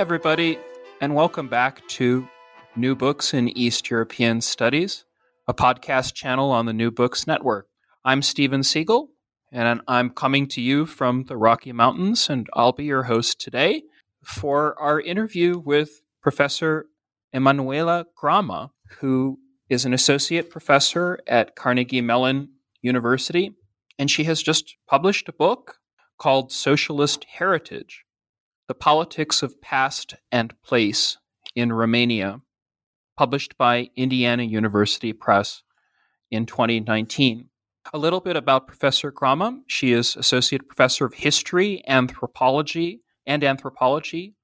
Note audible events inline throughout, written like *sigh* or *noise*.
Everybody, and welcome back to New Books in East European Studies, a podcast channel on the New Books Network. I'm Steven Siegel, and I'm coming to you from the Rocky Mountains, and I'll be your host today for our interview with Professor Emanuela Grama, who is an associate professor at Carnegie Mellon University, and she has just published a book called Socialist Heritage the Politics of Past and Place in Romania, published by Indiana University Press in 2019. A little bit about Professor Grama. She is Associate Professor of History, Anthropology, and Anthropology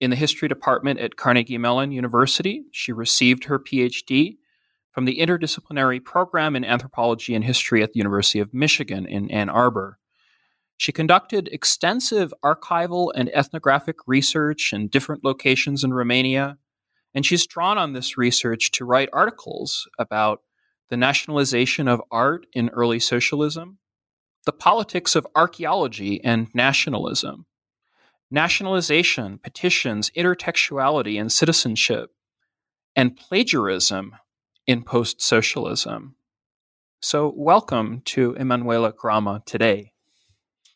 in the History Department at Carnegie Mellon University. She received her PhD from the Interdisciplinary Program in Anthropology and History at the University of Michigan in Ann Arbor. She conducted extensive archival and ethnographic research in different locations in Romania, and she's drawn on this research to write articles about the nationalization of art in early socialism, the politics of archaeology and nationalism, nationalization, petitions, intertextuality, and citizenship, and plagiarism in post socialism. So, welcome to Emanuela Grama today.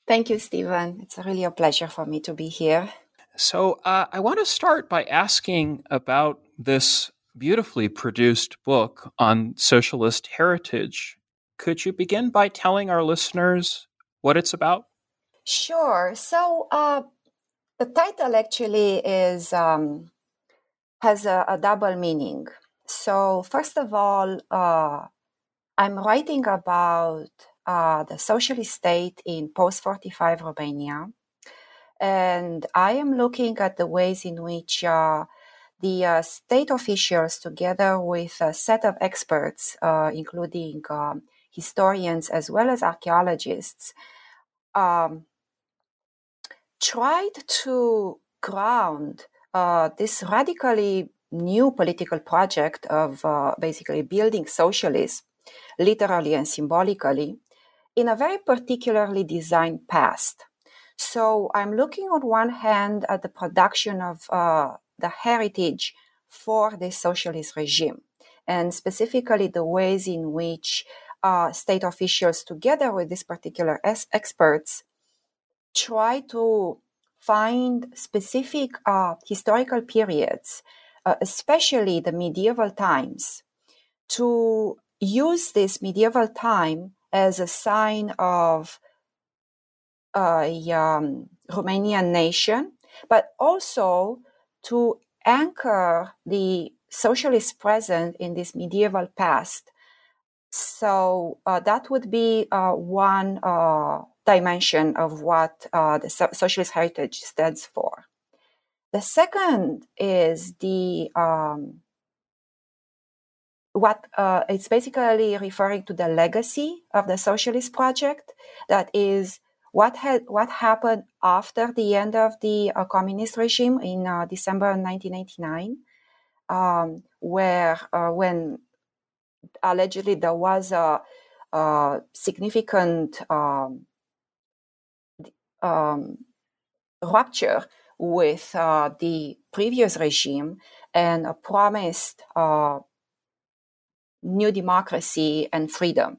Thank you, Stephen. It's really a pleasure for me to be here. So, uh, I want to start by asking about this beautifully produced book on socialist heritage. Could you begin by telling our listeners what it's about? Sure. So, uh, the title actually is um, has a, a, double meaning. So, first of all, uh, I'm writing about uh, the socialist state in post 45 Romania. And I am looking at the ways in which uh, the uh, state officials, together with a set of experts, uh, including um, historians as well as archaeologists, um, tried to ground uh, this radically new political project of uh, basically building socialism, literally and symbolically, in a very particularly designed past. So I'm looking on one hand at the production of uh, the heritage for the socialist regime, and specifically the ways in which uh, state officials, together with these particular es- experts, try to find specific uh, historical periods, uh, especially the medieval times, to use this medieval time as a sign of a um, Romanian nation, but also to anchor the socialist present in this medieval past. So uh, that would be uh, one uh, dimension of what uh, the so- socialist heritage stands for. The second is the um, what uh, it's basically referring to the legacy of the socialist project. That is what had what happened after the end of the uh, communist regime in uh, December 1989 um, where uh, when allegedly there was a, a significant um, um, rupture with uh, the previous regime and a promised uh, new democracy and freedom.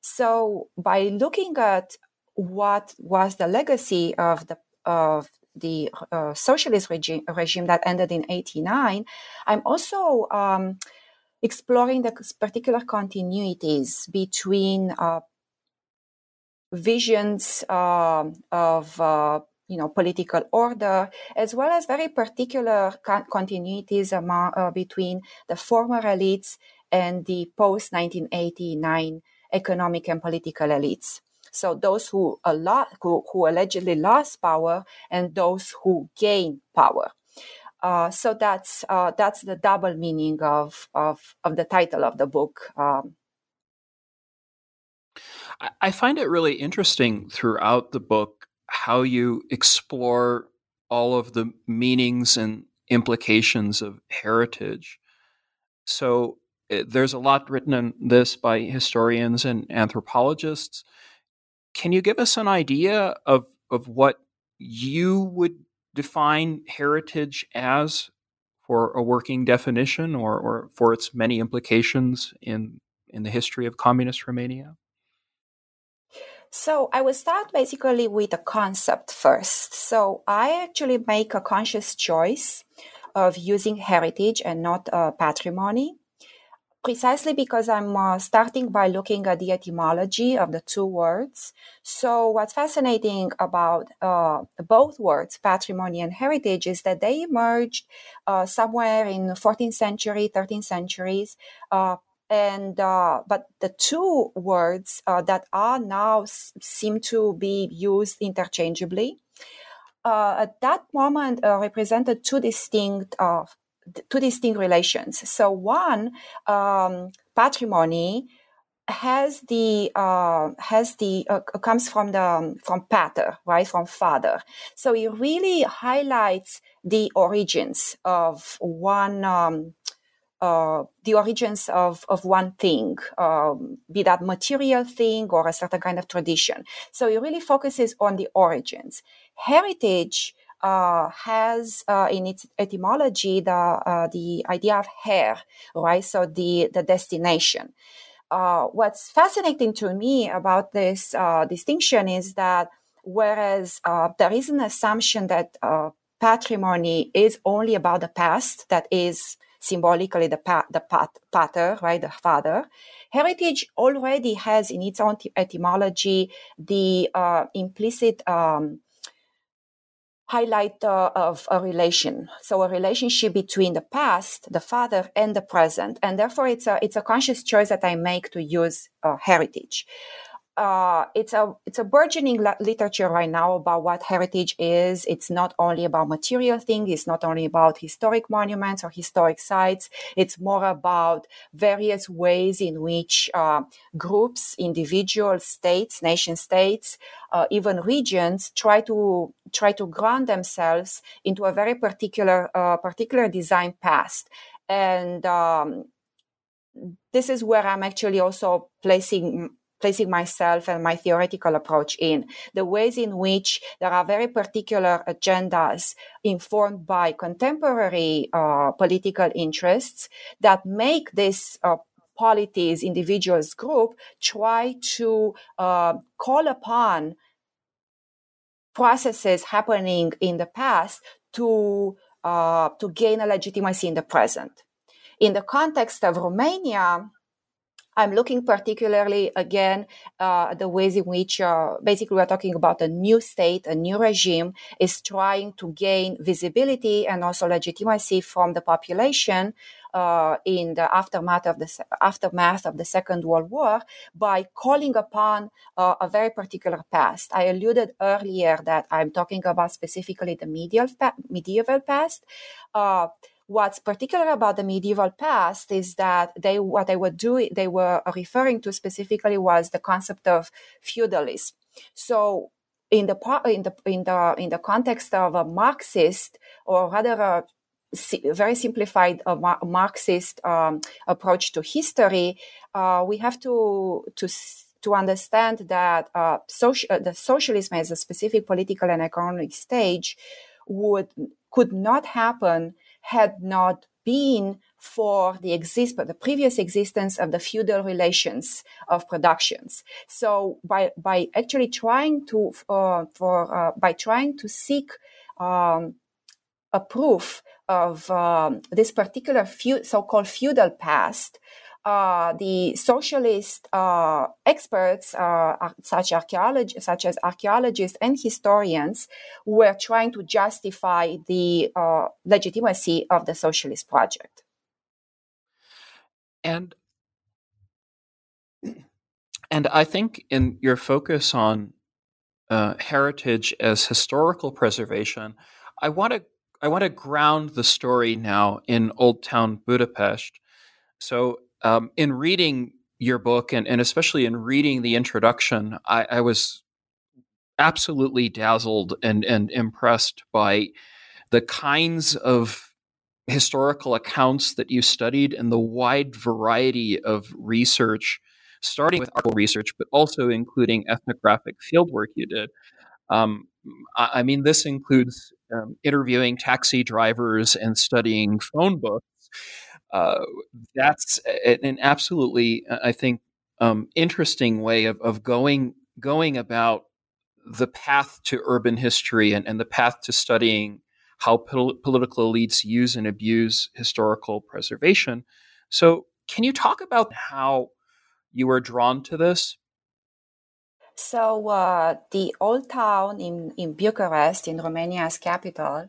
So by looking at what was the legacy of the of the uh, socialist regime, regime that ended in 89, I'm also um, exploring the particular continuities between uh, visions uh, of you know political order as well as very particular continuities among, uh, between the former elites and the post 1989 economic and political elites. So those who, who, who allegedly lost power and those who gain power. Uh, so that's uh, that's the double meaning of, of of the title of the book. Um, I find it really interesting throughout the book how you explore all of the meanings and implications of heritage. So there's a lot written in this by historians and anthropologists. Can you give us an idea of of what you would define heritage as for a working definition or, or for its many implications in in the history of communist Romania? So I will start basically with a concept first. So I actually make a conscious choice of using heritage and not uh, patrimony precisely because I'm uh, starting by looking at the etymology of the two words. So, what's fascinating about uh, both words, patrimony and heritage, is that they emerged uh, somewhere in 14th century, 13th centuries. Uh, and uh, but the two words uh, that are now s- seem to be used interchangeably at that moment represented two distinct two distinct relations. So one um, patrimony has the uh, has the uh, comes from the um, from pater right from father so it really highlights the origins of one um, uh, the origins of, of one thing, um, be that material thing or a certain kind of tradition. So it really focuses on the origins. Heritage uh, has uh, in its etymology the uh, the idea of heir, right? So the the destination. Uh, what's fascinating to me about this uh, distinction is that whereas uh, there is an assumption that patrimony is only about the past, that is symbolically the pa- the pat- pater, right, the father. Heritage already has in its own etymology the implicit um, highlight uh, of a relation. So a relationship between the past, the father, and the present, and therefore it's a it's a conscious choice that I make to use uh, heritage uh, it's a it's a burgeoning literature right now about what heritage is. It's not only about material things. It's not only about historic monuments or historic sites. It's more about various ways in which uh, groups, individuals, states, nation states, uh, even regions try to try to ground themselves into a very particular uh, particular design past and. Um, this is where I'm actually also placing placing myself and my theoretical approach in. The ways in which there are very particular agendas informed by contemporary uh, political interests that make this uh, polities individuals group try to uh, call upon processes happening in the past to uh, to gain a legitimacy in the present. In the context of romania I'm looking particularly again uh, the ways in which uh, basically we're talking about a new state, a new regime is trying to gain visibility and also legitimacy from the population uh, in the aftermath of the aftermath of the Second World War by calling upon uh, a very particular past. I alluded earlier that I'm talking about specifically the medieval medieval past. Uh, What's particular about the medieval past is that they what they were doing they were referring to specifically was the concept of feudalism. So in the in the in the in the context of a Marxist or rather a very simplified uh, Marxist um, approach to history, uh, we have to to to understand that uh, social, uh, the socialism as a specific political and economic stage would could not happen had not been for the exist the previous existence of the feudal relations of productions. So by by actually trying to uh, for uh, by trying to seek um, a proof of um, this particular feud, so-called feudal past, uh, the socialist uh, experts, uh, such, such as archaeologists and historians, were trying to justify the uh, legitimacy of the socialist project. And *clears throat* And I think in your focus on uh, heritage as historical preservation, I want to I want to ground the story now in Old Town Budapest. So, um, in reading your book and, and especially in reading the introduction, I, I was absolutely dazzled and, and impressed by the kinds of historical accounts that you studied and the wide variety of research, starting with archival research, but also including ethnographic fieldwork you did. Um, I, I, mean, this includes um, interviewing taxi drivers and studying phone books. Uh, that's an absolutely, I think, um, interesting way of, of going going about the path to urban history and, and the path to studying how pol- political elites use and abuse historical preservation. So, can you talk about how you were drawn to this? So, uh, the old town in, in Bucharest, in Romania's capital,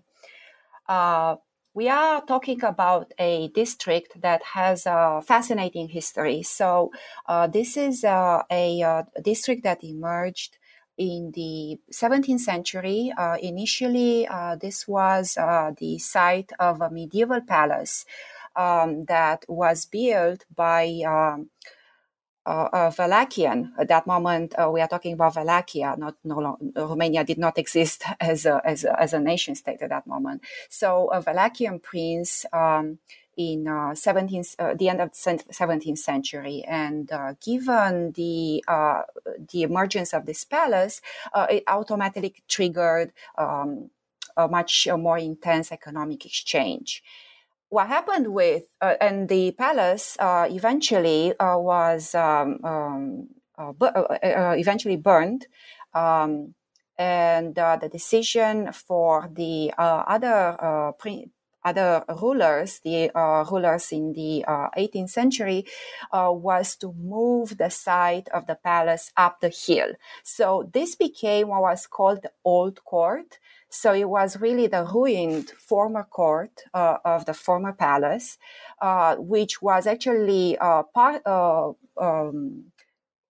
uh, we are talking about a district that has a fascinating history. So, uh, this is uh, a, a uh, district that emerged in the 17th century. Uh, initially, uh, this was uh, the site of a medieval palace um, that was built by um, uh, uh, Wallachian. At that moment, uh, we are talking about Wallachia. Not no Romania did not exist *laughs* as a, as a, as a nation state at that moment. So a Wallachian prince um, in uh, 17th, uh, the end of the 17th century. And uh, given the uh, the emergence of this palace, uh, it automatically triggered um, a much more intense economic exchange. What happened with uh, and the palace uh, eventually uh, was um, um, uh, bu- eventually burned. Um, and the decision for the other other rulers, the uh, rulers in the uh, 18th century, uh, was to move the site of the palace up the hill. So this became what was called the Old Court. So it was really the ruined former court uh, of the former palace, uh, which was actually uh, part. Um,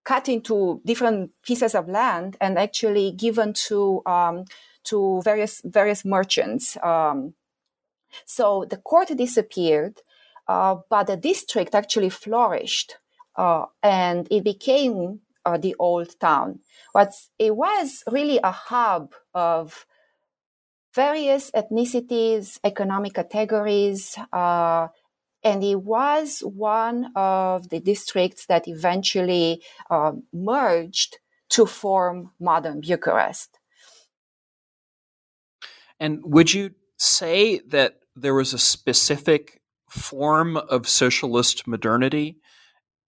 cut into different pieces of land and actually given to um, to various various merchants um, so the court disappeared, uh, but the district actually flourished uh, and it became uh, the old town. But it was really a hub of various ethnicities, economic categories, uh, and it was one of the districts that eventually uh, merged to form modern Bucharest. And would you say that there was a specific form of socialist modernity?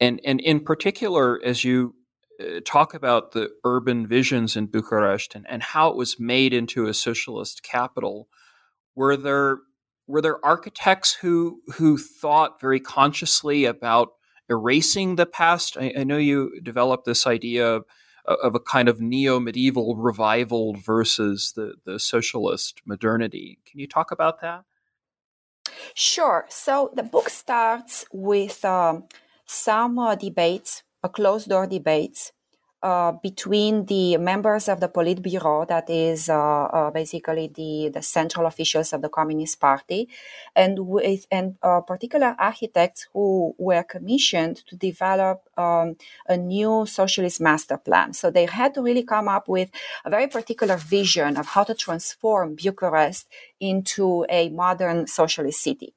And, and in particular, as you uh, talk about the urban visions in Bucharest and, and how it was made into a socialist capital, were there were there architects who who thought very consciously about erasing the past? I, I know you developed this idea of, of a kind of neo-medieval revival versus the, the socialist modernity. Can you talk about that? Sure. So the book starts with um, some uh, debates, a closed door debates uh, between the members of the Politburo, that is uh, uh, basically the, the central officials of the Communist Party, and with and uh, particular architects who were commissioned to develop um, a new socialist master plan. So they had to really come up with a very particular vision of how to transform Bucharest into a modern socialist city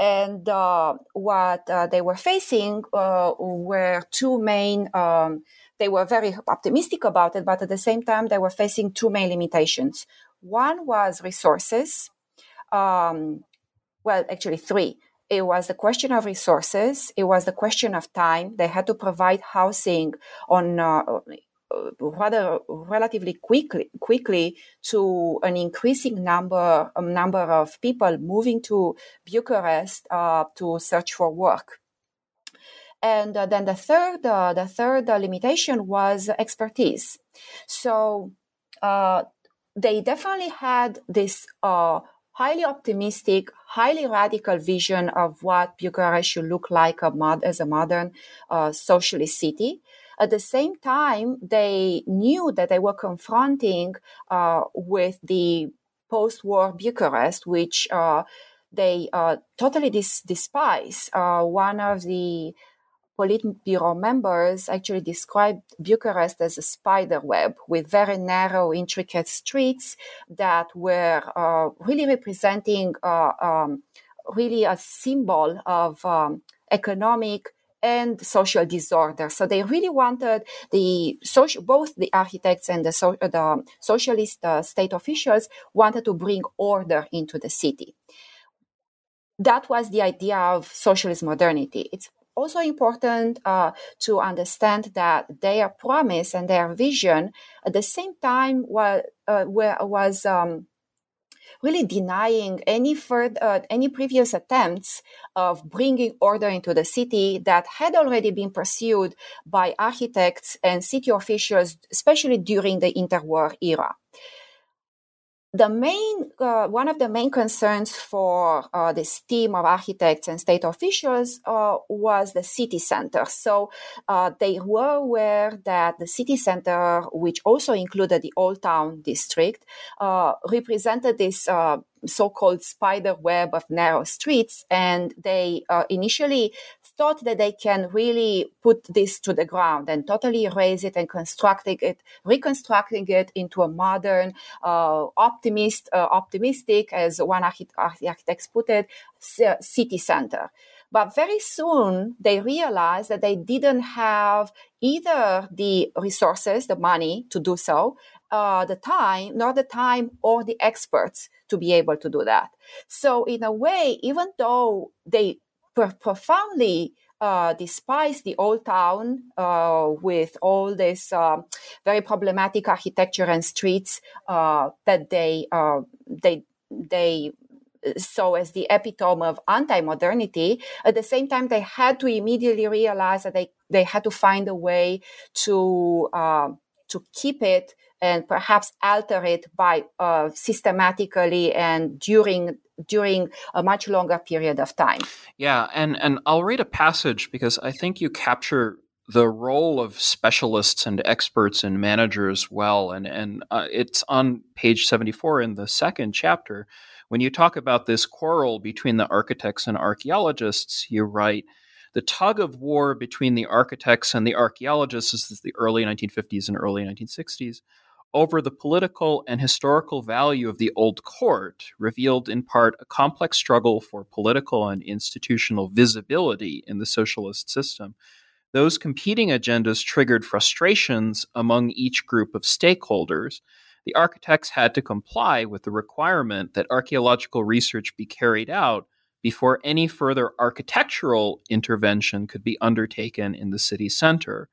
and uh, what uh, they were facing uh, were two main um, they were very optimistic about it, but at the same time, they were facing two main limitations. One was resources. Um, well, actually, three. It was the question of resources. It was the question of time. They had to provide housing on uh, rather relatively quickly, quickly to an increasing number um, number of people moving to Bucharest uh, to search for work. And uh, then the third, uh, the third uh, limitation was expertise. So uh, they definitely had this uh, highly optimistic, highly radical vision of what Bucharest should look like a mod- as a modern socialist city. At the same time, they knew that they were confronting with the post-war Bucharest, which they uh, totally dis- despise. Uh, one of the Politburo members actually described Bucharest as a spider web with very narrow, intricate streets that were uh, really representing uh, um, really a symbol of um, economic and social disorder. So they really wanted the social, both the architects and the, so, the socialist uh, state officials wanted to bring order into the city. That was the idea of socialist modernity. It's also important uh, to understand that their promise and their vision at the same time was, uh, was um, really denying any further, uh, any previous attempts of bringing order into the city that had already been pursued by architects and city officials, especially during the interwar era the main uh, one of the main concerns for uh, this team of architects and state officials uh, was the city center. So uh, they were aware that the city center which also included the old town district uh, represented this uh, so-called spider web of narrow streets and they initially thought that they can really put this to the ground and totally erase it and constructing it, reconstructing it into a modern, uh, optimist, uh, optimistic, as one architect put it, city center. But very soon they realized that they didn't have either the resources, the money to do so, uh, the time, nor the time or the experts to be able to do that. So in a way, even though they profoundly uh, despise the old town uh, with all this uh, very problematic architecture and streets uh, that they uh, they they saw as the epitome of anti-modernity. At the same time, they had to immediately realize that they they had to find a way to uh, to keep it and perhaps alter it by systematically and during during a much longer period of time. Yeah, and and I'll read a passage because I think you capture the role of specialists and experts and managers well, and and uh, it's on page seventy four in the second chapter. When you talk about this quarrel between the architects and archaeologists, you write. The tug of war between the architects and the archaeologists is the early 1950s and early 1960s over the political and historical value of the Old Court revealed in part a complex struggle for political and institutional visibility in the socialist system. Those competing agendas triggered frustrations among each group of stakeholders. The architects had to comply with the requirement that archaeological research be carried out before any further architectural intervention could be undertaken in the city center.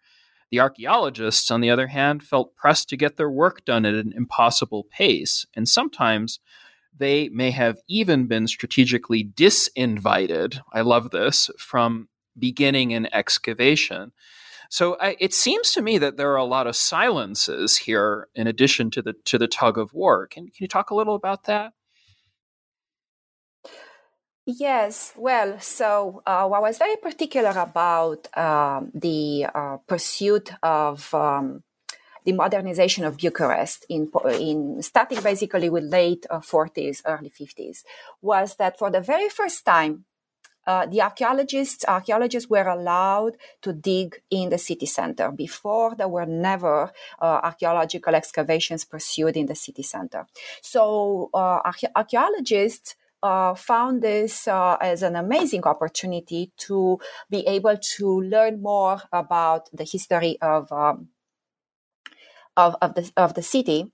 The archaeologists, on the other hand, felt pressed to get their work done at an impossible pace, and sometimes they may have even been strategically disinvited. I love this from beginning an excavation. So I, it seems to me that there are a lot of silences here, in addition to the to the tug of war. Can, can you talk a little about that? Yes, well, so uh, what was very particular about um, the uh, pursuit of um, the modernization of Bucharest in, in starting basically with late uh, 40s, early 50s, was that for the very first time, uh, the archaeologists archaeologists were allowed to dig in the city center. Before, there were never uh, archaeological excavations pursued in the city center. So, uh, archaeologists uh, found this uh, as an amazing opportunity to be able to learn more about the history of um, of, of, the of the city.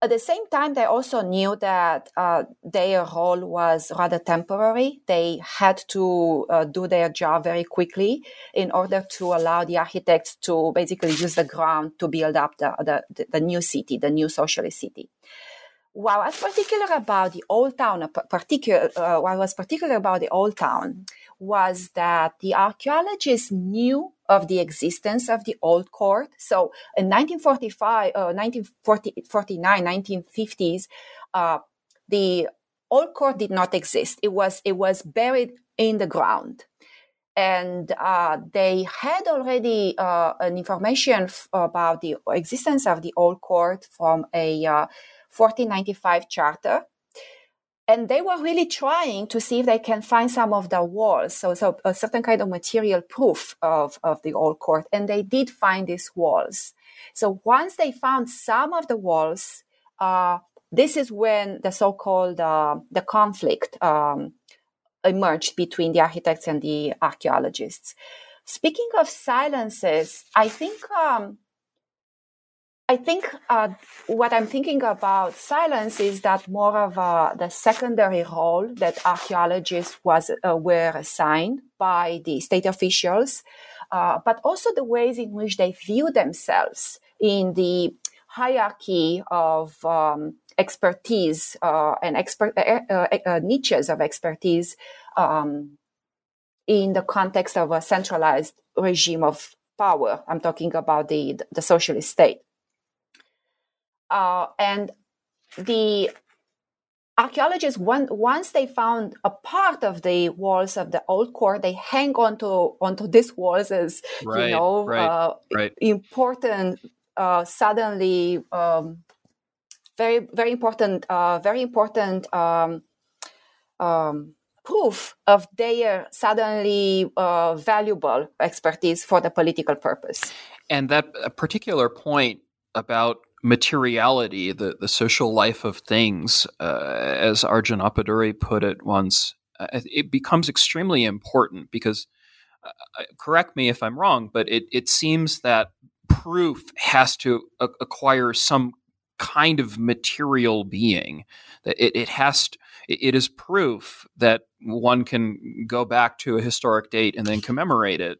At the same time, they also knew that uh, their role was rather temporary. They had to uh, do their job very quickly in order to allow the architects to basically use the ground to build up the, the, the new city, the new socialist city what was particular about the old town, particular, uh, what was particular about the old town was that the archaeologists knew of the existence of the old court. So in 1945, uh, 1949, 1950s, uh, the old court did not exist. It was, it was buried in the ground. and uh, they had already uh, an information f- about the existence of the old court from a 1495 uh, charter. And they were really trying to see if they can find some of the walls so, so a certain kind of material proof of, of the old court. And they did find these walls. So once they found some of the walls uh, this is when the so-called uh, the conflict um, emerged between the architects and the archaeologists. Speaking of silences, I think um, I think uh, what I'm thinking about silence is that more of uh, the secondary role that archaeologists was uh, were assigned by the state officials, uh, but also the ways in which they view themselves in the hierarchy of um, expertise uh, and expert uh, niches of expertise um, in the context of a centralized regime of power. I'm talking about the the socialist state, uh, and the archaeologists once they found a part of the walls of the old court they hang on to onto these walls as right, you know right, uh, right. important uh, suddenly um, very very important uh, very important um, um, proof of their suddenly uh, valuable expertise for the political purpose. And that particular point about materiality, the, the social life of things, uh, as Arjun Appadurai put it once, uh, it becomes extremely important because, uh, uh, correct me if I'm wrong, but it, it seems that proof has to acquire some kind of material being. That it, it has to, it is proof that one can go back to a historic date and then commemorate it.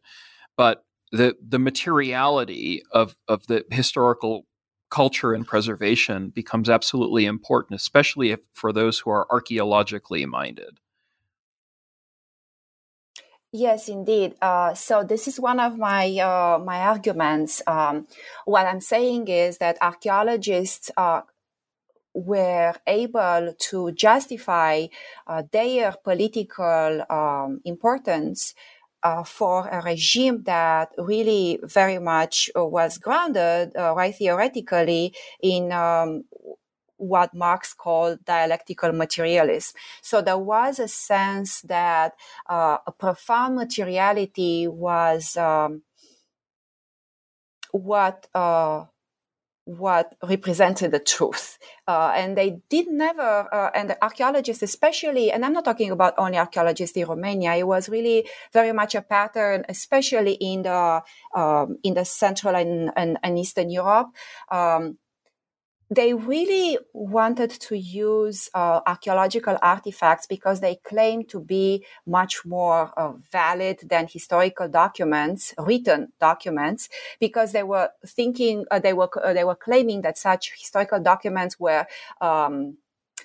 But the the materiality of of the historical culture and preservation becomes absolutely important, especially if, for those who are archaeologically minded. Yes, indeed. Uh, so this is one of my uh, my arguments. Um, what I'm saying is that archaeologists uh, were able to justify uh, their political um, importance uh, for a regime that really very much was grounded, uh, right theoretically, in um, what Marx called dialectical materialism. So there was a sense that uh, a profound materiality was um, what uh, what represented the truth. Uh, and they did never, uh, and the archaeologists especially, and I'm not talking about only archaeologists in Romania, it was really very much a pattern, especially in the, um, in the Central and, and, and Eastern Europe. Um, they really wanted to use uh, archaeological artifacts because they claimed to be much more uh, valid than historical documents, written documents, because they were thinking, uh, they were uh, they were claiming that such historical documents were um,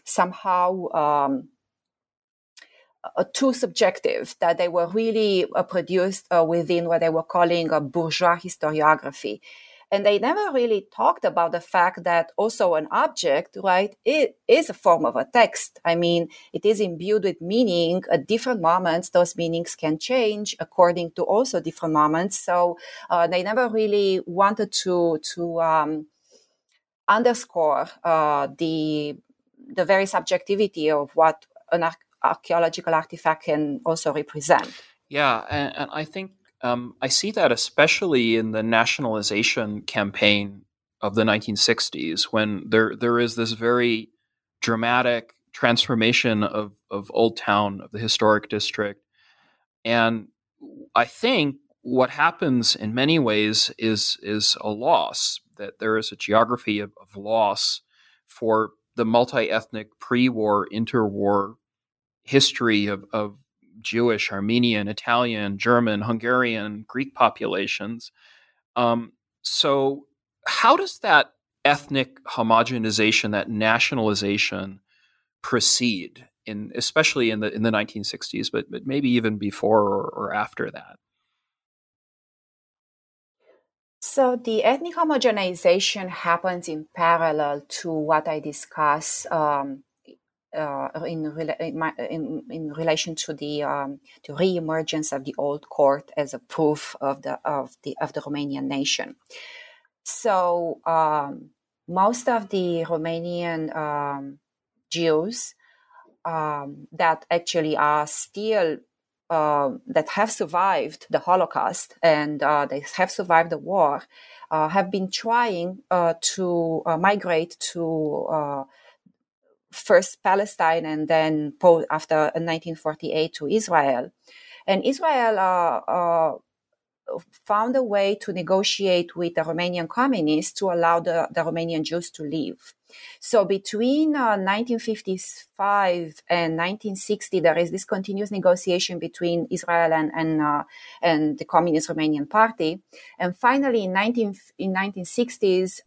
somehow. Um, uh, too subjective, that they were really uh, produced within what they were calling a bourgeois historiography. And they never really talked about the fact that also an object, right, it is a form of a text. I mean, it is imbued with meaning at different moments. Those meanings can change according to also different moments. So uh, they never really wanted to to um, underscore uh, the the very subjectivity of what an archaeological artifact can also represent. Yeah, and, and I think um, I see that especially in the nationalization campaign of the 1960s, when there there is this very dramatic transformation of of Old Town of the historic district, and I think what happens in many ways is is a loss that there is a geography of, of loss for the multi-ethnic pre-war interwar history of, of Jewish, Armenian, Italian, German, Hungarian, Greek populations. Um, so, how does that ethnic homogenization, that nationalization, proceed? In, especially in the in the 1960s, but, but maybe even before or, or after that. So the ethnic homogenization happens in parallel to what I discuss um, uh, in, in, in, relation to the um, to re-emergence of the old court as a proof of the of the of the Romanian nation. So um, most of the Romanian um, Jews um, that actually are still uh, that have survived the Holocaust and uh, they have survived the war uh, have been trying uh, to migrate to first Palestine and then po- after 1948 to Israel. And Israel found a way to negotiate with the Romanian communists to allow the, the Romanian Jews to leave. So between uh, 1955 and 1960, there is this continuous negotiation between Israel and and, uh, and the Communist Romanian Party, and finally in 19 in 1960s.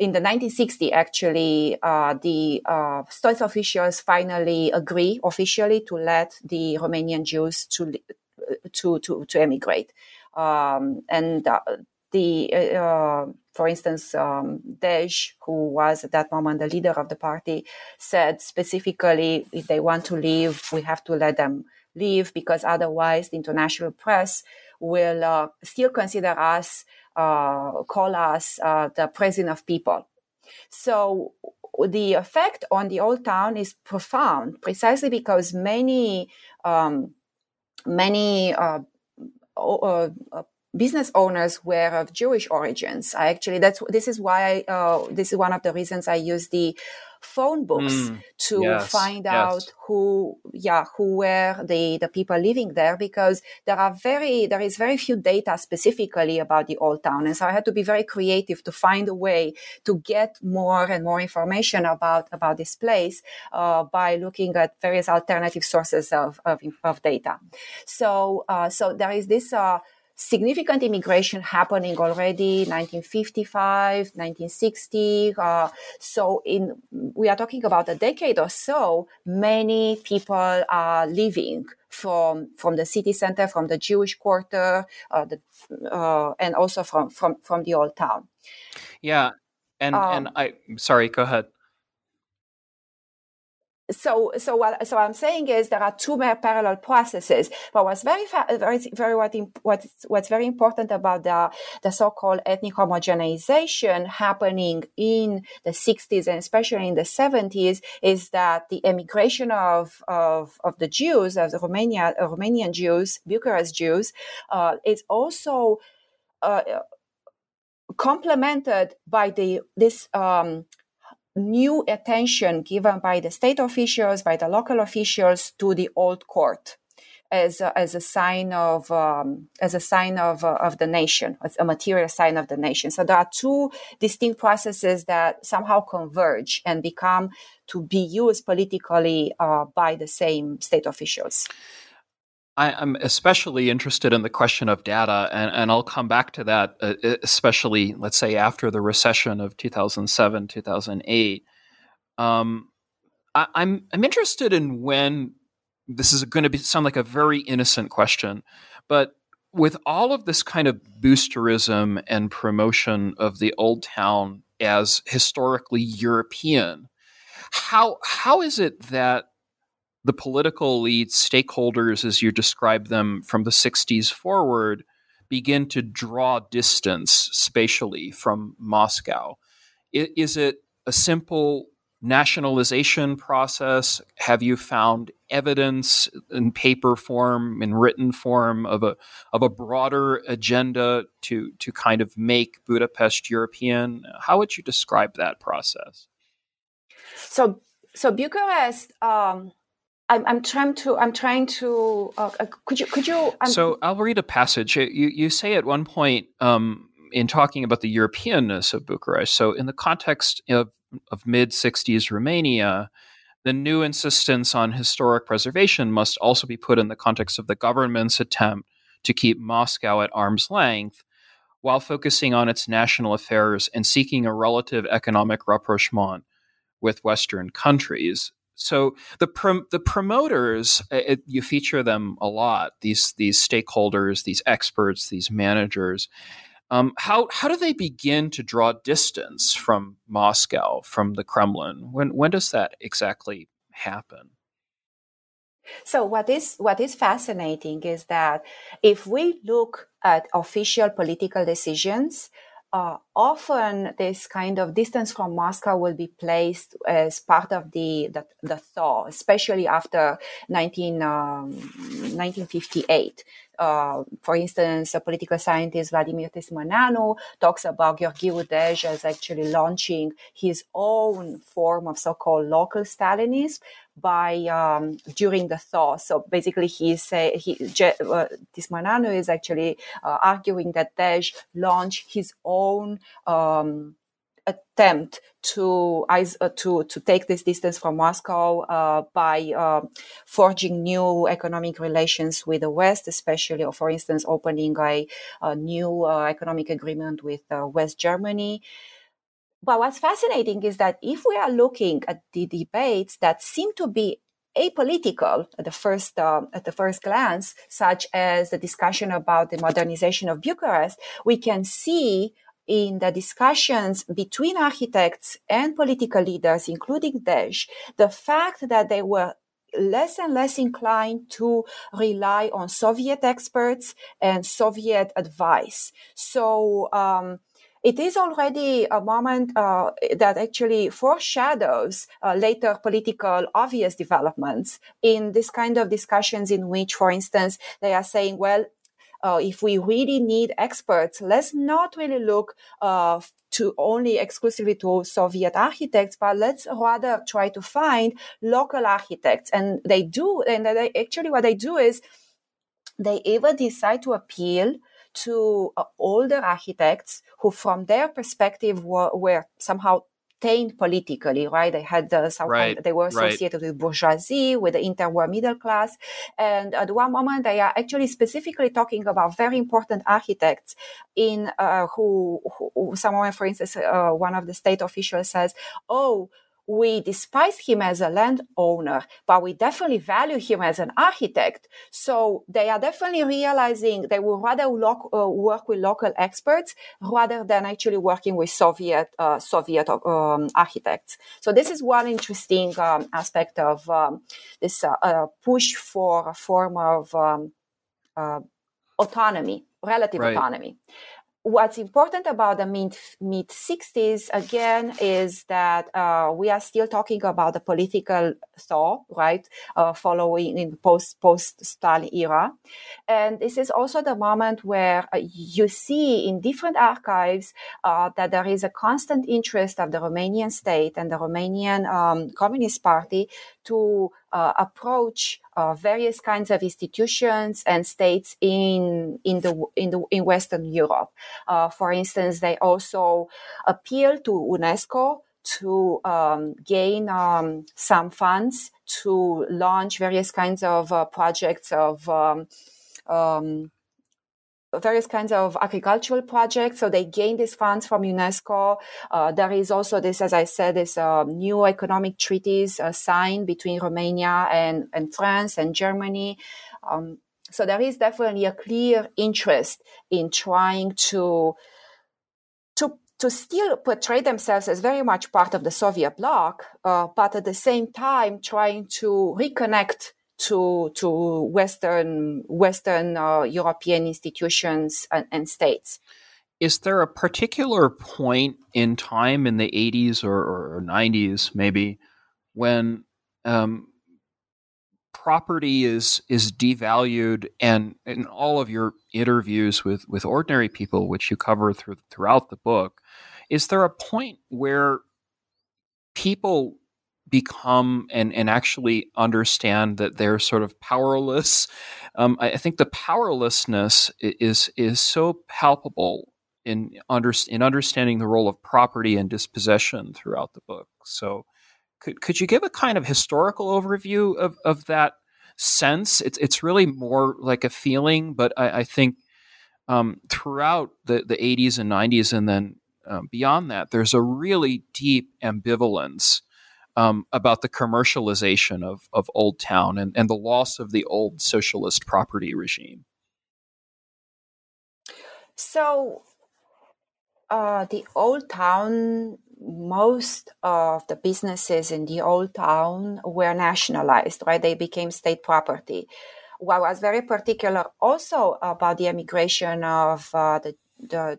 Uh, in the 1960, actually, uh, the uh, state officials finally agree officially to let the Romanian Jews to to to, to emigrate, um, and uh, the uh, for instance, um, Dej, who was at that moment the leader of the party, said specifically, if they want to leave, we have to let them leave because otherwise the international press will uh, still consider us, uh, call us uh, the prison of people. So the effect on the old town is profound, precisely because many um, many uh, uh, business owners were of Jewish origins. I actually that's this is why I, uh, this is one of the reasons I use the phone books mm, to yes, find out yes. who yeah who were the the people living there because there are very there is very few data specifically about the old town and so I had to be very creative to find a way to get more and more information about about this place uh, by looking at various alternative sources of of, of data so uh, so there is this uh, significant immigration happening already 1955 1960 uh, so in we are talking about a decade or so many people are leaving from from the city center from the jewish quarter uh, the, uh, and also from from from the old town. Yeah and um, and i sorry go ahead so so what so I'm saying is there are two parallel processes. But what's very very very what what's what's very important about the the so-called ethnic homogenization happening in the 60s and especially in the 70s is that the emigration of of, of the Jews of the Romania uh, Romanian Jews Bucharest Jews uh, is also uh, complemented by the this um, new attention given by the state officials, by the local officials to the old court as a, as a sign of um, as a sign of uh, of the nation, as a material sign of the nation. So there are two distinct processes that somehow converge and become to be used politically uh, by the same state officials. I, am especially interested in the question of data, and, and I'll come back to that, uh, especially, let's say, after the recession of 2007, 2008. Um, I, am I'm, I'm interested in when this is going to be sound like a very innocent question, but with all of this kind of boosterism and promotion of the old town as historically European, how how is it that the political elites, stakeholders, as you describe them from the 60s forward, begin to draw distance spatially from Moscow. Is it a simple nationalization process? Have you found evidence in paper form, in written form, of a of a broader agenda to to kind of make Budapest European? How would you describe that process? So, so Bucharest um, I'm, I'm trying to. I'm trying to. Uh, uh could you? Could you? So I'll read a passage. You you say at one point um, in talking about the Europeanness of Bucharest. So in the context of of mid '60s Romania, the new insistence on historic preservation must also be put in the context of the government's attempt to keep Moscow at arm's length, while focusing on its national affairs and seeking a relative economic rapprochement with Western countries so the prom- the promoters it, you feature them a lot these these stakeholders these experts these managers Um, how how do they begin to draw distance from Moscow, from the Kremlin? When when does that exactly happen? So what is what is fascinating is that if we look at official political decisions, uh, often this kind of distance from Moscow will be placed as part of the the, the thaw, especially after 19, um, 1958. Uh, for instance, a political scientist Vladimir Tismaneanu talks about Gheorghiu-Dej as actually launching his own form of so-called local Stalinism by um, during the thaw. So basically, he say he uh, Tismaneanu is actually uh, arguing that Dej launched his own. Um, attempt to uh, to to take this distance from Moscow uh, by uh, forging new economic relations with the West, especially, for instance, opening a, a new uh, economic agreement with uh, West Germany. But what's fascinating is that if we are looking at the debates that seem to be apolitical at the first uh, at the first glance, such as the discussion about the modernization of Bucharest, we can see in the discussions between architects and political leaders, including Dej, the fact that they were less and less inclined to rely on Soviet experts and Soviet advice. So, um, it is already a moment uh, that actually foreshadows uh, later political obvious developments in this kind of discussions in which, for instance, they are saying, well, uh, if we really need experts, let's not really look uh, to only exclusively to Soviet architects, but let's rather try to find local architects. And they do, and they, actually what they do is they either decide to appeal to uh, older architects who, from their perspective, were, were somehow politically, right? They had the some right, they were associated right. with bourgeoisie, with the interwar middle class, and at one moment they are actually specifically talking about very important architects in uh, who, who, someone, for instance, uh, one of the state officials says, "Oh." We despise him as a landowner, but we definitely value him as an architect. So they are definitely realizing they would rather uh, work with local experts rather than actually working with Soviet uh, Soviet um, architects. So this is one interesting um, aspect of um, this uh, uh push for a form of um, uh, autonomy, relative right. autonomy what's important about the mid mid 60s again is that uh, we are still talking about the political thaw right uh, following in post post stalin era. And this is also the moment where uh, you see in different archives uh, that there is a constant interest of the romanian state and the romanian um, communist party to approach uh, various kinds of institutions and states in in the in the in Western Europe. Uh, for instance, they also appeal to UNESCO to um, gain um, some funds to launch various kinds of uh, projects of um, um various kinds of agricultural projects. So they gain these funds from UNESCO. Uh, there is also this, as I said, this uh, new economic treaties uh, signed between Romania and, and France and Germany. Um, so there is definitely a clear interest in trying to to to still portray themselves as very much part of the Soviet bloc, uh, but at the same time trying to reconnect to to Western Western uh, European institutions and, and, states. Is there a particular point in time in the 80s or, or 90s, maybe, when um, property is is devalued, and in all of your interviews with with ordinary people, which you cover through, throughout the book, is there a point where people become and, and actually understand that they're sort of powerless. Um, I, I, think the powerlessness is is so palpable in under, in understanding the role of property and dispossession throughout the book. So, could could you give a kind of historical overview of, of that sense? It's it's really more like a feeling, but I, I think um, throughout the the 80s and 90s, and then um, beyond that, there's a really deep ambivalence um, about the commercialization of, of Old Town and, and the loss of the old socialist property regime? So, uh, the old town, most of the businesses in the old town were nationalized, right? They became state property. What was very particular also about the emigration of uh, the, the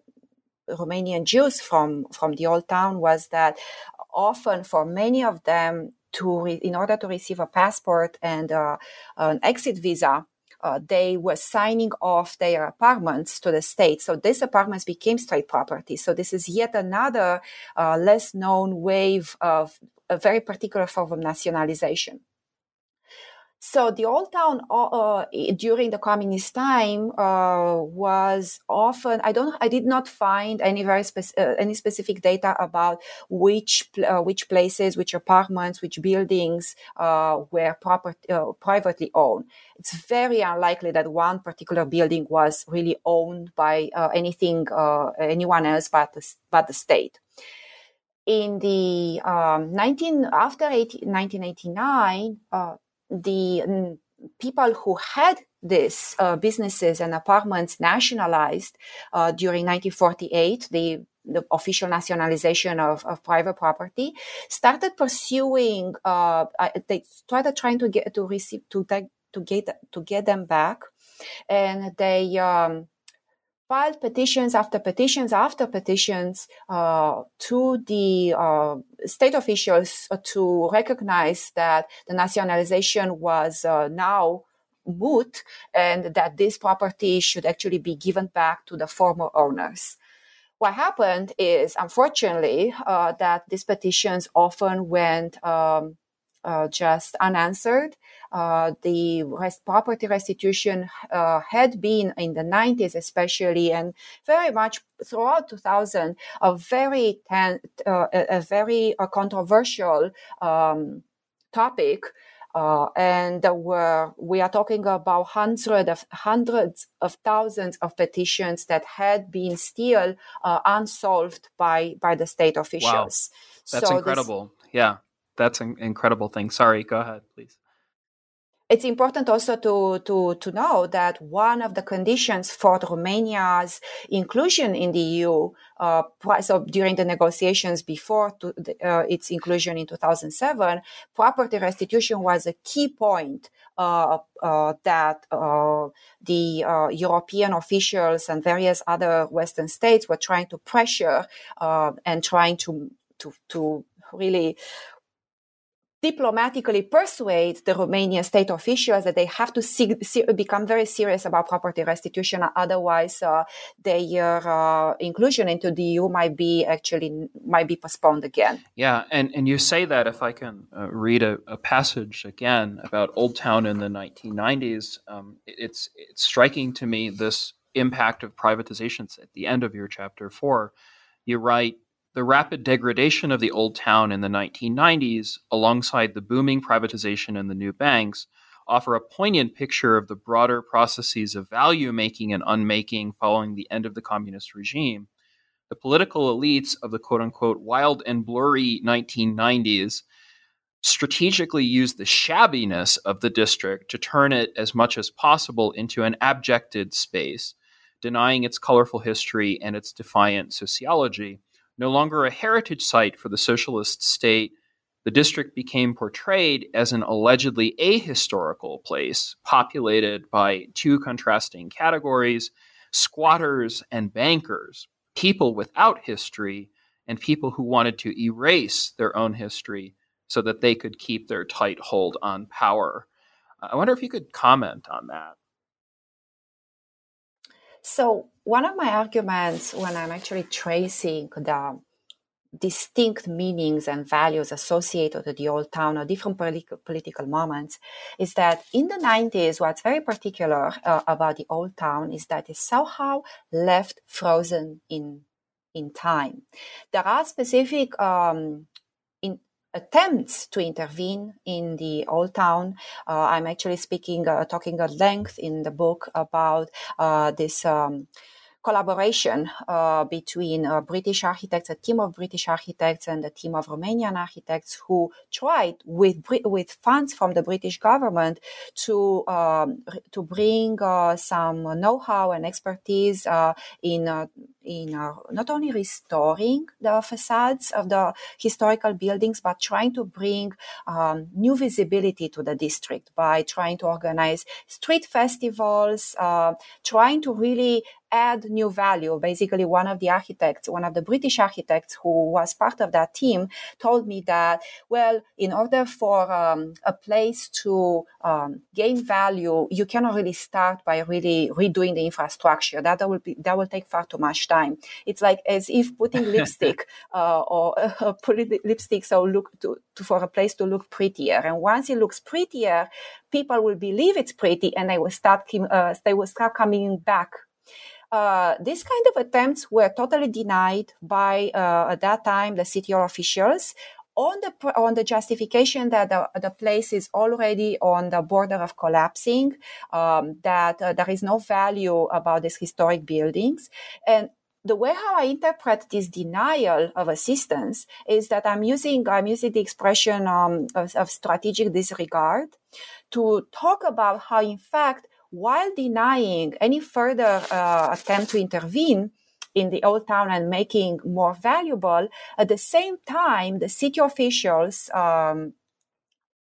Romanian Jews from, from the old town was that often for many of them to re- in order to receive a passport and uh, an exit visa uh, they were signing off their apartments to the state. So these apartments became state property. So this is yet another uh, less known wave of a very particular form of nationalization. So the old town uh, uh, during the communist time uh, was often I don't I did not find any very spec- uh, any specific data about which uh, which places, which apartments, which buildings uh, were proper, privately owned. It's very unlikely that one particular building was really owned by anything anyone else but the, but the state in the um, 19 after 18, 1989 uh, the mm, people who had these uh, businesses and apartments nationalized uh, during 1948, the the official nationalization of, of private property, started pursuing. Uh, they started trying to get to receive to to get to get them back, and they um, filed petitions after petitions after petitions uh, to the uh, state officials to recognize that the nationalization was uh, now moot and that this property should actually be given back to the former owners. What happened is, unfortunately, uh, that these petitions often went um, uh, just unanswered uh, the rest, property restitution uh, had been in the 90s, especially, and very much throughout 2000, a very ten, uh, a, very uh, controversial um, topic. Uh, and were, we are talking about hundreds of hundreds of thousands of petitions that had been still unsolved by by the state officials. Wow. That's so incredible. This, yeah, that's an incredible thing. Sorry, go ahead, please it's important also to, to, to know that one of the conditions for Romania's inclusion in the EU, uh, so during the negotiations before to, uh, its inclusion in 2007, property restitution was a key point uh, uh that uh, the uh, European officials and various other Western states were trying to pressure and trying to to, to really diplomatically persuade the Romanian state officials that they have to see, see, become very serious about property restitution. Otherwise, uh, their uh, inclusion into the EU might be actually might be postponed again. Yeah, and and you say that if I can uh, read a, a, passage again about Old Town in the 1990s, um, it's it's striking to me this impact of privatizations at the end of your chapter four. You write the rapid degradation of the old town in the 1990s, alongside the booming privatization and the new banks, offer a poignant picture of the broader processes of value making and unmaking following the end of the communist regime. The political elites of the quote unquote wild and blurry 1990s strategically used the shabbiness of the district to turn it as much as possible into an abjected space, denying its colorful history and its defiant sociology. No longer a heritage site for the socialist state, the district became portrayed as an allegedly ahistorical place populated by two contrasting categories squatters and bankers, people without history, and people who wanted to erase their own history so that they could keep their tight hold on power. I wonder if you could comment on that. So, one of my arguments when I'm actually tracing the distinct meanings and values associated with the old town or different politi- political moments is that in the 90s what's very particular uh, about the old town is that it's somehow left frozen in in time there are specific um, in attempts to intervene in the old town. Uh, I'm actually speaking, uh, talking at length in the book about uh, this um, collaboration uh, between uh, British architects, a team of British architects, and a team of Romanian architects who tried with with funds from the British government to um, to bring uh, some know-how and expertise uh, in uh, in uh, not only restoring the facades of the historical buildings, but trying to bring um, new visibility to the district by trying to organize street festivals, trying to really add new value. Basically, one of the architects, one of the British architects who was part of that team, told me that, well, in order for um, a place to um, gain value, you cannot really start by really redoing the infrastructure. That will be that will take far too much time. It's like as if putting *laughs* lipstick uh, or uh, *laughs* putting lipstick so look to, to, for a place to look prettier. And once it looks prettier, people will believe it's pretty, and they will start uh, they will start coming back uh, these kind of attempts were totally denied by uh, at that time the city officials on the on the justification that the, the place is already on the border of collapsing, um, that uh, there is no value about these historic buildings, and the way how I interpret this denial of assistance is that I'm using I'm using the expression um, of, of strategic disregard to talk about how, in fact, while denying any further uh, attempt to intervene in the old town and making more valuable, at the same time, the city officials um,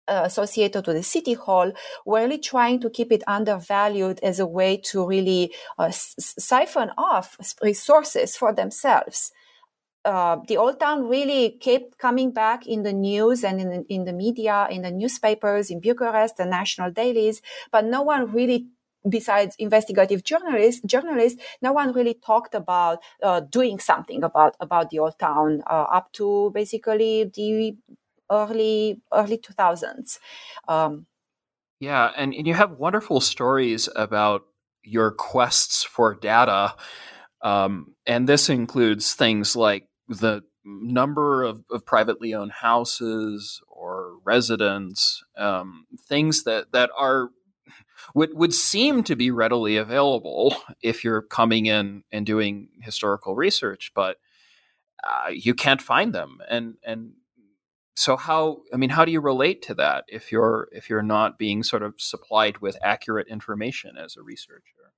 associated to the city hall were really trying to keep it undervalued as a way to really uh, s- siphon off resources for themselves. Uh, the old town really kept coming back in the news and in, in the media, in the newspapers, in Bucharest, the national dailies, but no one really besides investigative journalists, journalists, no one really talked about uh, doing something about about the old town uh, up to basically the early early two thousands. Um, yeah, and, and you have wonderful stories about your quests for data, um, and this includes things like the number of, of privately owned houses or residents, um, things that that are would would seem to be readily available if you're coming in and doing historical research, but uh, you can't find them. And and so how I mean, how do you relate to that if you're if you're not being sort of supplied with accurate information as a researcher?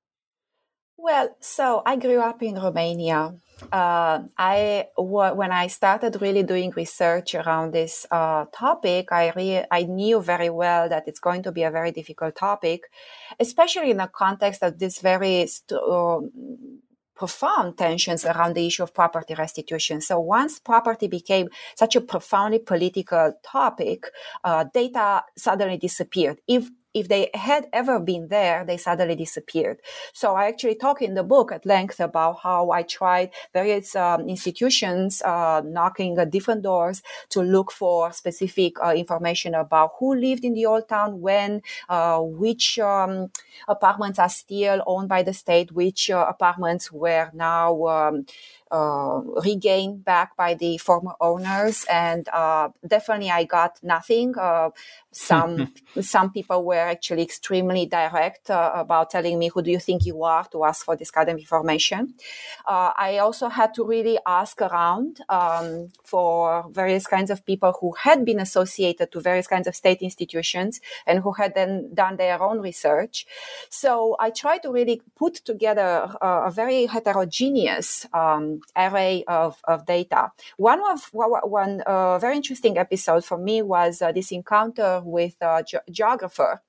Well, so I grew up in Romania. Uh, I when I started really doing research around this uh, topic, I re- I knew very well that it's going to be a very difficult topic, especially in the context of this very st- uh, profound tensions around the issue of property restitution. So once property became such a profoundly political topic, uh, data suddenly disappeared. If if they had ever been there, they suddenly disappeared. So I actually talk in the book at length about how I tried various um, institutions uh, knocking at different doors to look for specific uh, information about who lived in the old town, when, uh, which um, apartments are still owned by the state, which uh, apartments were now um, uh, regained back by the former owners. And uh, definitely, I got nothing. Uh, some *laughs* some people were actually extremely direct uh, about telling me, "Who do you think you are?" to ask for this kind of information. Uh, I also had to really ask around um, for various kinds of people who had been associated to various kinds of state institutions and who had then done their own research. So I tried to really put together a, a very heterogeneous um, array of, of data. One of one uh, very interesting episode for me was uh, this encounter with a ge- geographer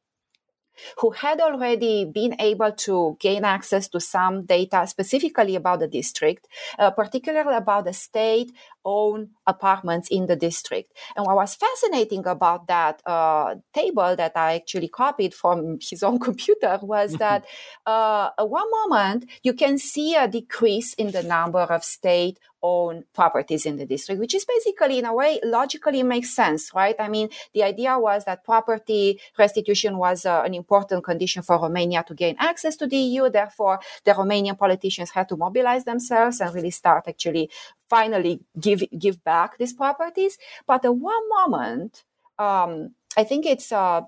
who had already been able to gain access to some data specifically about the district, uh, particularly about the state owned apartments in the district. And what was fascinating about that uh, table that I actually copied from *laughs* his own computer was that uh, at one moment you can see a decrease in the number of state own properties in the district, which is basically, in a way, logically makes sense, right? I mean, the idea was that property restitution was uh, an important condition for Romania to gain access to the EU. Therefore, the Romanian politicians had to mobilize themselves and really start actually finally give give back these properties. But at one moment, um, I think it's uh,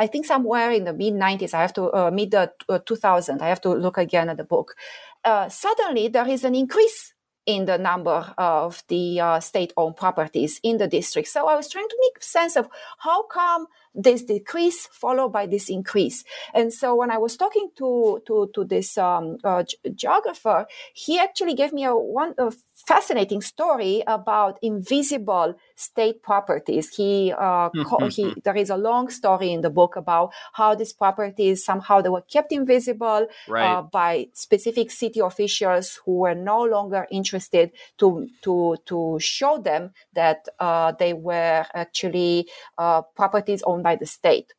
I think somewhere in the mid 90s, I have to, uh, mid uh, 2000, I have to look again at the book. Uh, suddenly there is an increase in the number of the uh, state-owned properties in the district. So I was trying to make sense of how come this decrease followed by this increase. And so when I was talking to to, to this um, uh, geographer, he actually gave me a one a fascinating story about invisible state properties. He, uh, mm-hmm. he there is a long story in the book about how these properties somehow they were kept invisible right. uh, by specific city officials who were no longer interested to to to show them that uh, they were actually uh, properties owned owned by the state.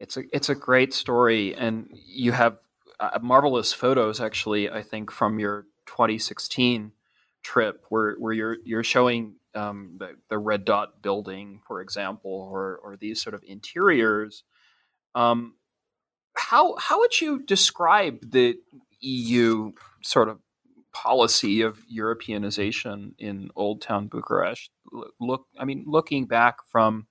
It's a it's a great story, and you have uh, marvelous photos actually. I think from your 2016 trip where where you're you're showing um, the the red dot building, for example, or or these sort of interiors. Um, how how would you describe the EU sort of policy of Europeanization in Old Town Bucharest? Look, I mean, looking back from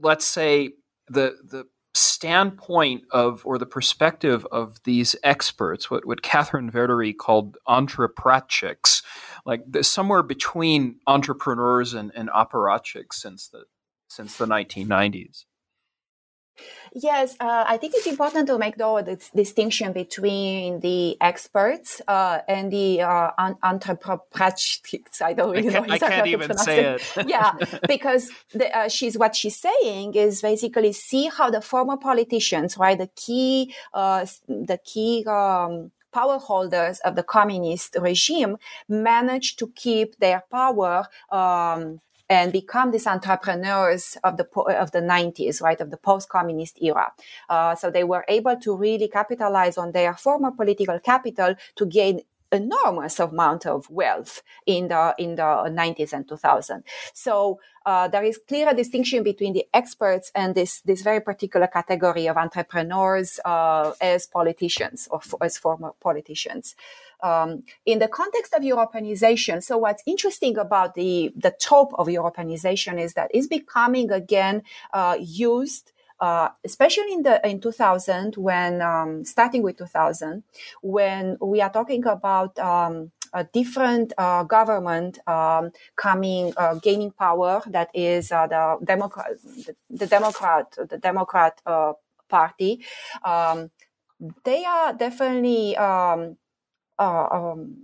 let's say the the standpoint of or the perspective of these experts, what, what Katherine Verdery called entrepratchiks, like somewhere between entrepreneurs and, and apparatchiks since the since the 1990s. Yes, uh, I think it's important to make though this distinction between the experts uh, and the uh, anthropopratchiks. I don't really I know. I can't even say it. yeah, *laughs* because the, uh, she's what she's saying is basically see how the former politicians, right, the key, uh, the key. Um, power holders of the communist regime managed to keep their power um, and become these entrepreneurs of the of the 90s, right, of the post-communist era. Uh, so they were able to really capitalize on their former political capital to gain enormous amount of wealth in the in the 90s and 2000 so uh, there is clear distinction between the experts and this this very particular category of entrepreneurs uh, as politicians or as former politicians um, in the context of Europeanization. So what's interesting about the, the trope of Europeanization is that it's becoming again uh, used uh, especially in the in 2000 when um, starting with 2000 when we are talking about um, a different uh, government um, coming uh, gaining power that is uh, the democrat the, the, democrat the democrat uh, party um, they are definitely um, um,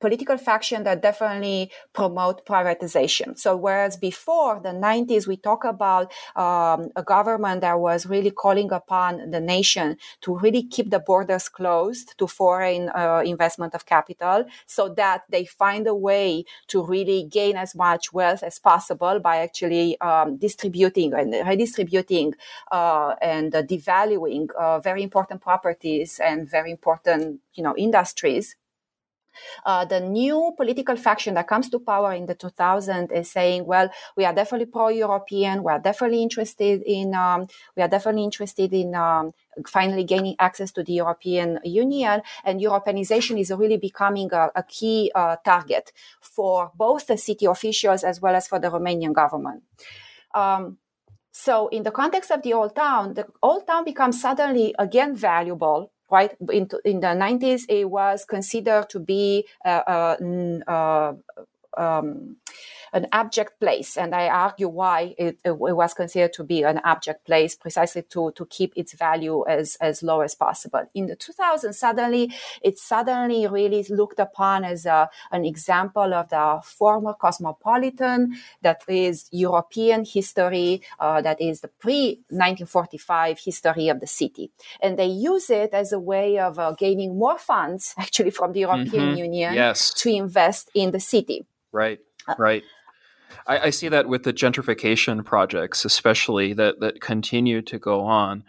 political faction that definitely promote privatization. So whereas before the 90s, we talk about um, a government that was really calling upon the nation to really keep the borders closed to foreign uh, investment of capital so that they find a way to really gain as much wealth as possible by actually um, distributing and redistributing uh, and uh, devaluing very important properties and very important you know industries uh, the new political faction that comes to power in the 2000s is saying, well, we are definitely pro-European. We are definitely interested in, um, we are definitely interested in um, finally gaining access to the European Union. And Europeanization is really becoming a, a key uh, target for both the city officials as well as for the Romanian government. Um, so, in the context of the old town, the old town becomes suddenly again valuable right? In, in the 90s, it was considered to be uh, uh, uh um, an abject place. And I argue why it, it, was considered to be an abject place precisely to, to keep its value as, as low as possible. In the 2000s, suddenly, it suddenly really looked upon as a, an example of the former cosmopolitan that is European history, uh, that is the pre 1945 history of the city. And they use it as a way of uh, gaining more funds *laughs* actually from the European mm-hmm. Union yes. to invest in the city. Right, right. I, I, see that with the gentrification projects, especially that that continue to go on.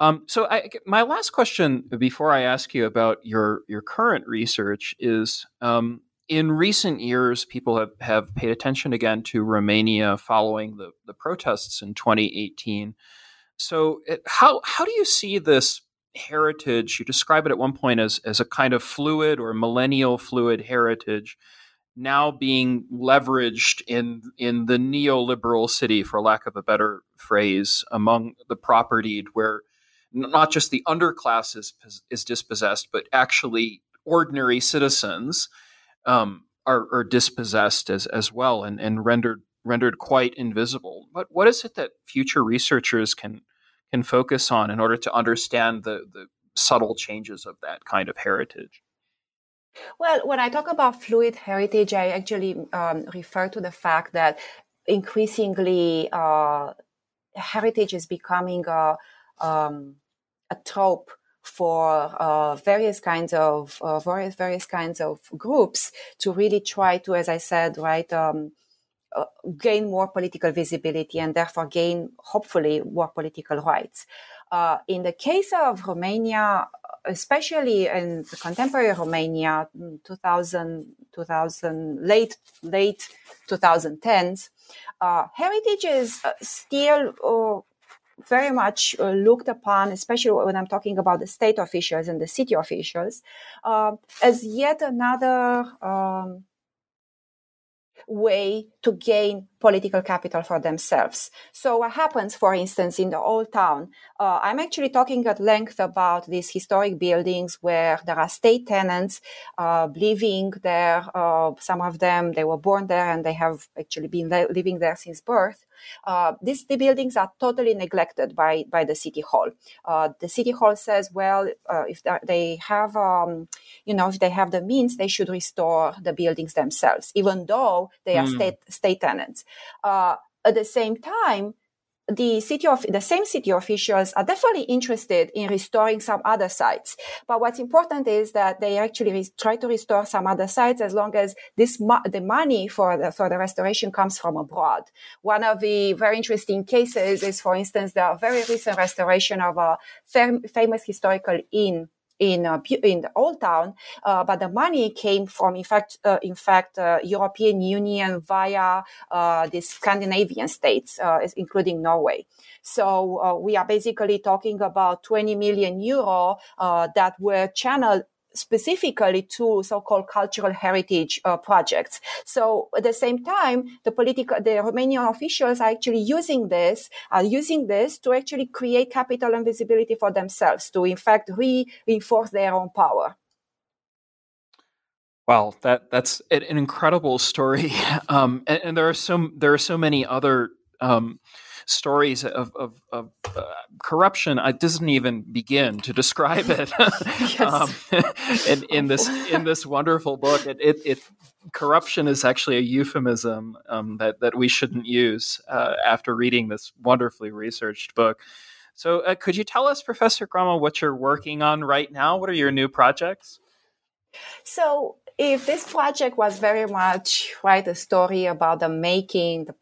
Um, so, I, my last question before I ask you about your your current research is: um, in recent years, people have, have paid attention again to Romania following the, the protests in 2018. So, it, how how do you see this heritage? You describe it at one point as as a kind of fluid or millennial fluid heritage now being leveraged in in the neoliberal city, for lack of a better phrase, among the propertied, where not just the underclass is is dispossessed, but actually ordinary citizens um, are, are, dispossessed as as well and, and rendered rendered quite invisible. But what is it that future researchers can can focus on in order to understand the, the subtle changes of that kind of heritage? Well, when I talk about fluid heritage, I actually um, refer to the fact that increasingly uh, heritage is becoming a, um, a trope for uh, various kinds of uh, various various kinds of groups to really try to, as I said, right, um, uh, gain more political visibility and therefore gain, hopefully, more political rights. Uh, in the case of Romania, especially in contemporary Romania, 2000, 2000 late late 2010s, uh, heritage is uh, still uh, very much uh, looked upon, especially when I'm talking about the state officials and the city officials, uh, as yet another um, way to gain political capital for themselves. So, what happens, for instance, in the old town? Uh, I'm actually talking at length about these historic buildings where there are state tenants uh, living there. Uh, some of them they were born there and they have actually been living there since birth. Uh, these the buildings are totally neglected by by the city hall. Uh, the city hall says, well, uh, if they have, um, you know, if they have the means, they should restore the buildings themselves, even though they are mm. state state tenants. Uh, at the same time, the city of the same city officials are definitely interested in restoring some other sites. But what's important is that they actually re- try to restore some other sites as long as this mo- the money for the for the restoration comes from abroad. One of the very interesting cases is, for instance, the very recent restoration of a fam- famous historical inn in uh, in the old town, uh, but the money came from, in fact, uh, in fact, uh, European Union via uh, the Scandinavian states, uh, including Norway. So we are basically talking about 20 million euro that were channeled specifically to so-called cultural heritage uh, projects. So at the same time, the political, the Romanian officials are actually using this, are using this to actually create capital and visibility for themselves, to in fact reinforce their own power. Wow, that that's an incredible story, *laughs* um, and, and, there are so there are so many other um, stories of, of, of uh, corruption. It doesn't even begin to describe it. *laughs* *laughs* um, *laughs* in, in, this in this wonderful book, it, it, it corruption is actually a euphemism um, that that we shouldn't use uh, after reading this wonderfully researched book. So, uh, could you tell us, Professor Grama, what you're working on right now? What are your new projects? So, if this project was very much right a story about the making, the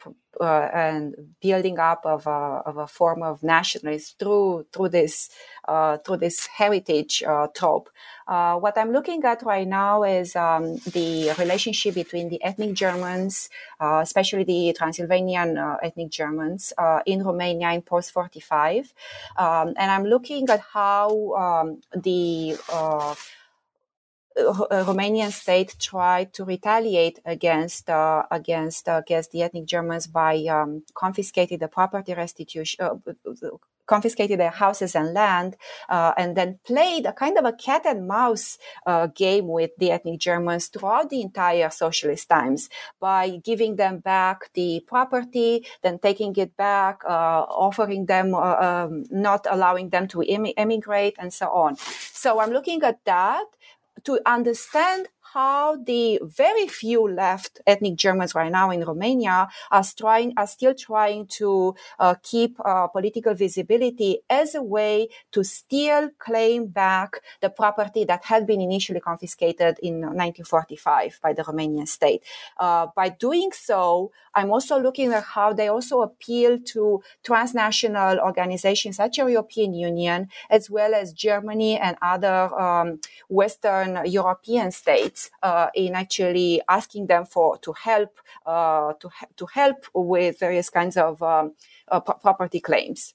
uh, and building up of a, of a form of nationalism through through this uh, through this heritage uh, trope. Uh, what I'm looking at right now is um, the relationship between the ethnic Germans, uh, especially the Transylvanian uh, ethnic Germans in Romania in post 45, um, and I'm looking at how um, the Romanian state tried to retaliate against uh, against uh, against the ethnic Germans by um, confiscating the property restitution, uh, confiscated their houses and land, uh, and then played a kind of a cat and mouse uh, game with the ethnic Germans throughout the entire socialist times by giving them back the property, then taking it back, offering them, um, not allowing them to em- emigrate, and so on. So I'm looking at that to understand how the very few left ethnic Germans right now in Romania are trying are still trying to uh, keep uh, political visibility as a way to still claim back the property that had been initially confiscated in 1945 by the Romanian state. Uh, by doing so, I'm also looking at how they also appeal to transnational organizations such as European Union as well as Germany and other um, Western European states uh, in actually asking them for to help uh, to to help with various kinds of um, uh, property claims.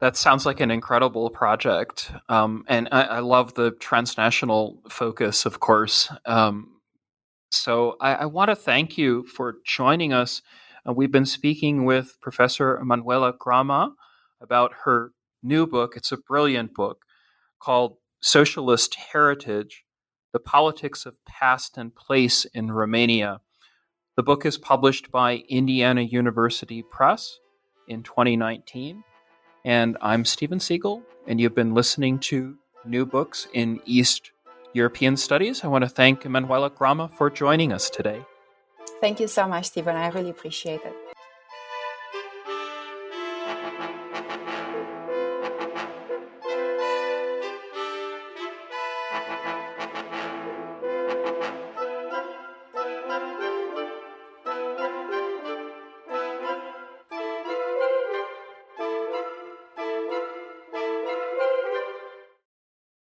That sounds like an incredible project, um, and I, I, love the transnational focus. Of course, um, So I, I want to thank you for joining us. Uh, we've been speaking with Professor Manuela Grama about her new book. It's a brilliant book called Socialist Heritage The Politics of Past and Place in Romania. The book is published by Indiana University Press in 2019. And I'm Steven Seegel, and you've been listening to New Books in East European Studies. I want to thank Emanuela Grama for joining us today. Thank you so much, Steven. I really appreciate it.